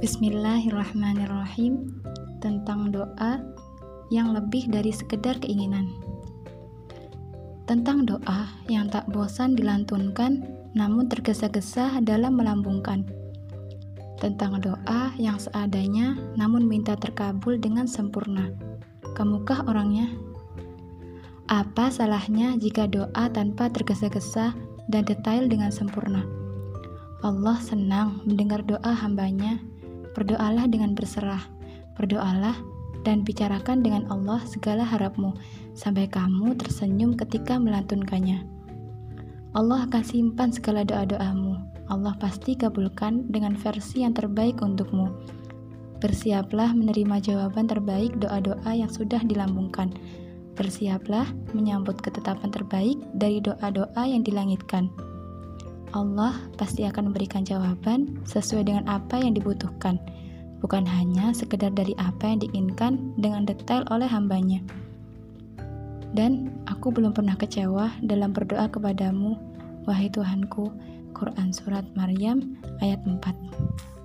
Bismillahirrahmanirrahim tentang doa yang lebih dari sekedar keinginan. Tentang doa yang tak bosan dilantunkan namun tergesa-gesa dalam melambungkan. Tentang doa yang seadanya namun minta terkabul dengan sempurna. Kamukah orangnya? Apa salahnya jika doa tanpa tergesa-gesa dan detail dengan sempurna? Allah senang mendengar doa hambanya Berdoalah dengan berserah, berdoalah dan bicarakan dengan Allah segala harapmu, sampai kamu tersenyum ketika melantunkannya. Allah akan simpan segala doa-doamu. Allah pasti kabulkan dengan versi yang terbaik untukmu. Bersiaplah menerima jawaban terbaik doa-doa yang sudah dilambungkan. Bersiaplah menyambut ketetapan terbaik dari doa-doa yang dilangitkan. Allah pasti akan memberikan jawaban sesuai dengan apa yang dibutuhkan, bukan hanya sekedar dari apa yang diinginkan dengan detail oleh hambanya. Dan aku belum pernah kecewa dalam berdoa kepadamu, wahai Tuhanku. Quran Surat Maryam ayat 4